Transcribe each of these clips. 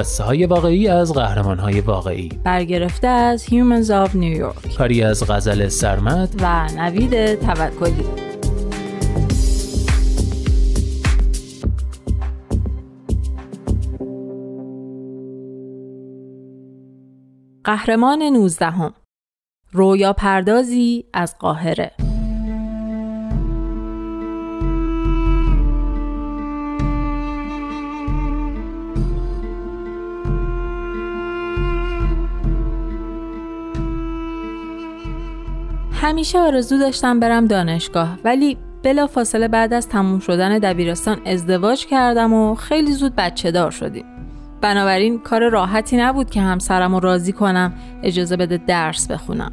قصه های واقعی از قهرمان های واقعی. برگرفته از Humans of New York. کاری از غزل سرمد. و نوید توکلی. قهرمان نوزدهم. رویا پردازی از قاهره. همیشه آرزو داشتم برم دانشگاه ولی بلا فاصله بعد از تموم شدن دبیرستان ازدواج کردم و خیلی زود بچه دار شدیم. بنابراین کار راحتی نبود که همسرم رو راضی کنم اجازه بده درس بخونم.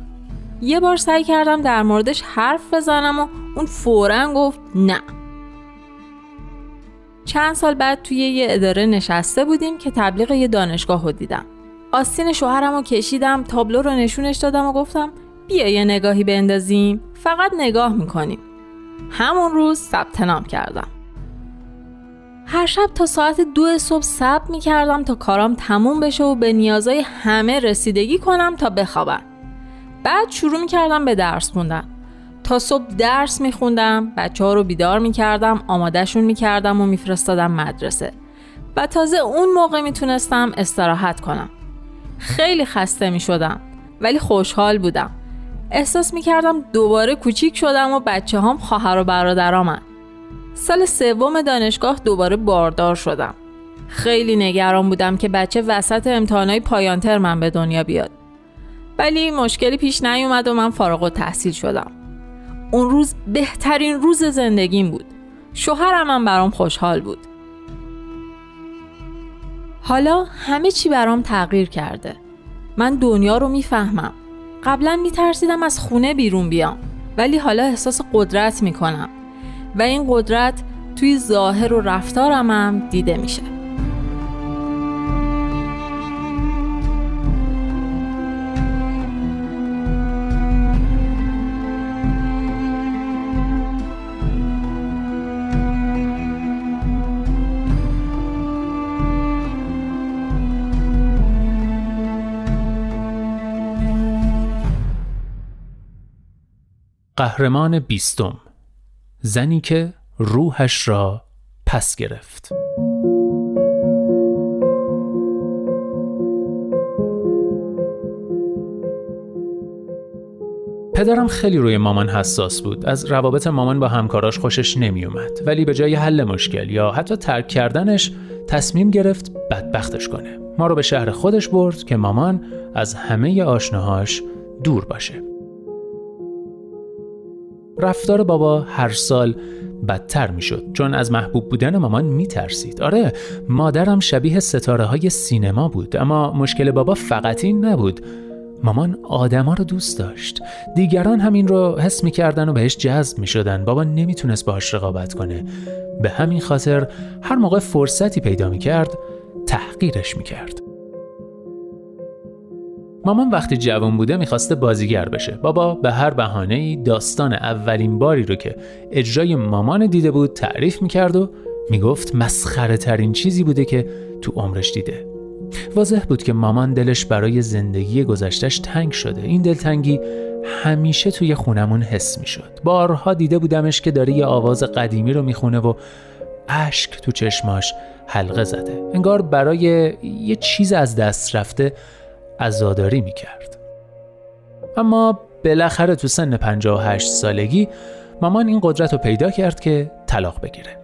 یه بار سعی کردم در موردش حرف بزنم و اون فورا گفت نه. چند سال بعد توی یه اداره نشسته بودیم که تبلیغ یه دانشگاه رو دیدم. آستین شوهرم رو کشیدم تابلو رو نشونش دادم و گفتم بیا یه نگاهی بندازیم. فقط نگاه می‌کنیم. همون روز ثبت نام کردم. هر شب تا ساعت دو صبح ثبت می‌کردم تا کارام تموم بشه و به نیازهای همه رسیدگی کنم تا بخوابم. بعد شروع می‌کردم به درس خوندن. تا صبح درس میخوندم بچه ها رو بیدار می‌کردم آمادهشون می‌کردم و میفرستادم مدرسه. و تازه اون موقع می‌تونستم استراحت کنم. خیلی خسته می‌شدم ولی خوشحال بودم. احساس می‌کردم دوباره کوچیک شدم و بچه هم خواهر و برادرامن. سال سوم دانشگاه دوباره باردار شدم. خیلی نگران بودم که بچه وسط امتحانای پایان ترمم به دنیا بیاد. ولی مشکلی پیش نیومد و من فارغ و تحصیل شدم. اون روز بهترین روز زندگیم بود. شوهرم هم برام خوشحال بود. حالا همه چی برام تغییر کرده. من دنیا رو می‌فهمم. قبلا میترسیدم از خونه بیرون بیام ولی حالا احساس قدرت می‌کنم. و این قدرت توی ظاهر و رفتارم هم دیده میشه. قهرمان بیستم زنی که روحش را پس گرفت. پدرم خیلی روی مامان حساس بود. از روابط مامان با همکاراش خوشش نمی اومد ولی به جای حل مشکل یا حتی ترک کردنش تصمیم گرفت بدبختش کنه. ما رو به شهر خودش برد که مامان از همه آشناهاش دور باشه. رفتار بابا هر سال بدتر می‌شد. چون از محبوب بودن مامان میترسید. آره مادرم شبیه ستاره های سینما بود اما مشکل بابا فقط این نبود. مامان آدما رو دوست داشت. دیگران همین رو حس می‌کردن و بهش جذب می‌شدن. بابا نمی‌تونست باهاش رقابت کنه. به همین خاطر هر موقع فرصتی پیدا می‌کرد تحقیرش می‌کرد. مامان وقتی جوان بوده می‌خواسته بازیگر بشه. بابا به هر بهانه‌ای داستان اولین باری رو که اجرای مامان دیده بود تعریف می‌کرد و می‌گفت مسخره ترین چیزی بوده که تو عمرش دیده. واضح بود که مامان دلش برای زندگی گذشتش تنگ شده. این دلتنگی همیشه توی خونمون حس می‌شد. بارها دیده بودمش که داره یه آواز قدیمی رو می‌خونه و اشک تو چشماش حلقه زده. انگار برای یه چیز از دست رفته عزاداری می کرد. اما بالاخره تو سن 58 سالگی مامان این قدرت رو پیدا کرد که طلاق بگیره.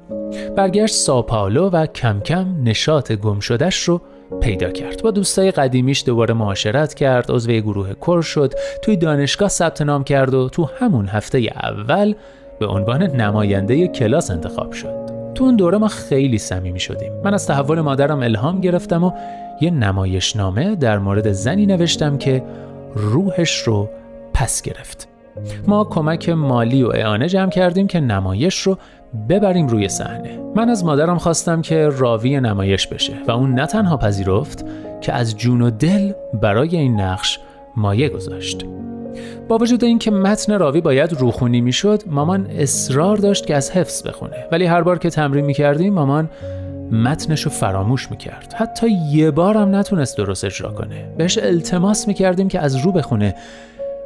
برگشت ساپالو و کم کم نشاط گم شدش رو پیدا کرد با دوستای قدیمیش دوباره معاشرت کرد عضو گروه کر شد توی دانشگاه ثبت نام کرد و تو همون هفته اول به عنوان نماینده کلاس انتخاب شد تو اون دوره ما خیلی صمیمی شدیم. من از تحول مادرم الهام گرفتم و یه نمایشنامه در مورد زنی نوشتم که روحش رو پس گرفت. ما کمک مالی و اعانه جمع کردیم که نمایش رو ببریم روی صحنه. من از مادرم خواستم که راوی نمایش بشه و اون نه تنها پذیرفت که از جون و دل برای این نقش مایه گذاشت. با وجود اینکه متن راوی باید روخونی می‌شد مامان اصرار داشت که از حفظ بخونه. ولی هر بار که تمرین می‌کردیم مامان متنش فراموش می‌کرد. حتی یه بارم نتونست درست اجرا کنه. بهش التماس می‌کردیم که از رو بخونه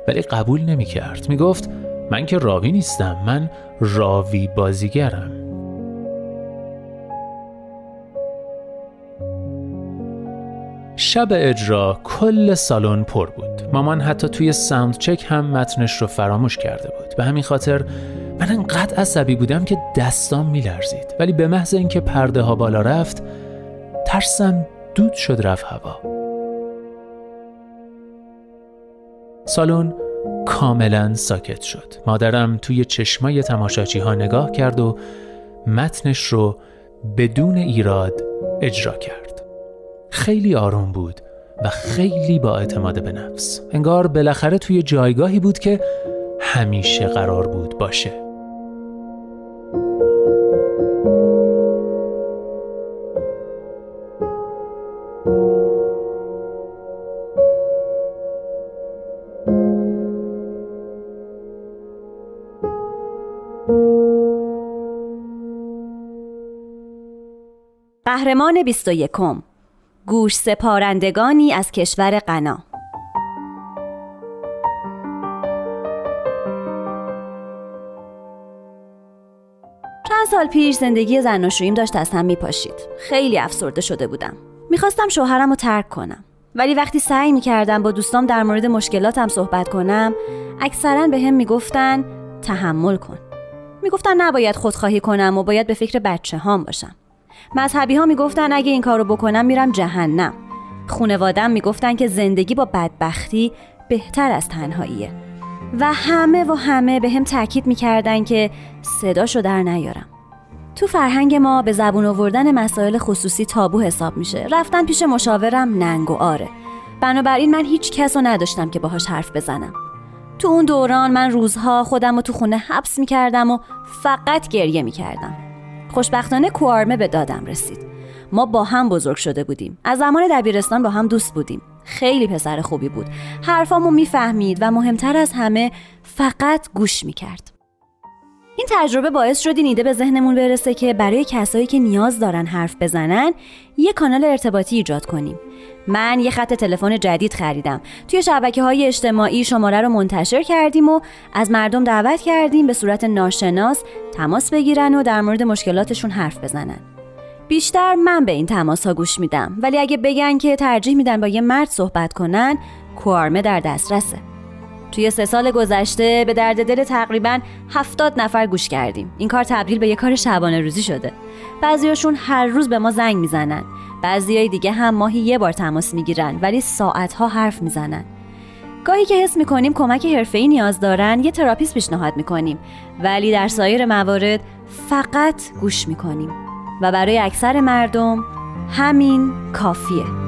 ولی قبول نمی‌کرد. می‌گفت من که راوی نیستم من راوی بازیگرم. شب اجرا کل سالن پر بود. مامان حتی توی ساوند چک هم متنش رو فراموش کرده بود. به همین خاطر من انقدر عصبی بودم که دستام میلرزید. ولی به محض اینکه پرده ها بالا رفت ترسم دود شد رفت هوا. سالن کاملا ساکت شد. مادرم توی چشمای تماشاچی ها نگاه کرد و متنش رو بدون ایراد اجرا کرد. خیلی آروم بود و خیلی با اعتماد به نفس. انگار بالاخره توی جایگاهی بود که همیشه قرار بود باشه. قهرمان 21 گوش سپارندگانی از کشور غنا. چند سال پیش زندگی زناشوییم داشت از هم میپاشید. خیلی افسرده شده بودم. می‌خواستم شوهرم رو ترک کنم. ولی وقتی سعی می‌کردم با دوستام در مورد مشکلاتم صحبت کنم اکثرا به هم می‌گفتن تحمل کن. می‌گفتن نباید خودخواهی کنم و باید به فکر بچه هام باشم. مذهبی ها می‌گفتن اگه این کارو بکنم میرم جهنم. خونوادم می‌گفتن که زندگی با بدبختی بهتر از تنهاییه. و همه و همه به هم تاکید می‌کردن که صداشو در نیارم. تو فرهنگ ما به زبون آوردن مسائل خصوصی تابو حساب میشه. رفتن پیش مشاورم ننگ و آره. بنابراین من هیچ کس رو نداشتم که باهاش حرف بزنم. تو اون دوران من روزها خودم رو تو خونه حبس می‌کردم و فقط گریه می‌کردم. خوشبختانه کوارمه به دادم رسید. ما با هم بزرگ شده بودیم. از زمان دبیرستان با هم دوست بودیم. خیلی پسر خوبی بود. حرفامو می‌فهمید و مهمتر از همه فقط گوش می‌کرد. این تجربه باعث شد این ایده به ذهنمون برسه که برای کسایی که نیاز دارن حرف بزنن یه کانال ارتباطی ایجاد کنیم. من یه خط تلفن جدید خریدم. توی شبکه های اجتماعی شماره رو منتشر کردیم و از مردم دعوت کردیم به صورت ناشناس تماس بگیرن و در مورد مشکلاتشون حرف بزنن. بیشتر من به این تماس ها گوش میدم. ولی اگه بگن که ترجیح میدن با یه مرد صحبت کنن کوارمه در دسترسه. توی سه سال گذشته به درد دل تقریبا هفتاد نفر گوش کردیم. این کار تبدیل به یه کار شبانه روزی شده. بعضیاشون هر روز به ما زنگ می‌زنن. بعضیای دیگه هم ماهی یه بار تماس می‌گیرن ولی ساعتها حرف می‌زنن. گاهی که حس می‌کنیم کمک حرفه‌ای نیاز دارن یه تراپیست پیشنهاد می‌کنیم. ولی در سایر موارد فقط گوش می‌کنیم. و برای اکثر مردم همین کافیه.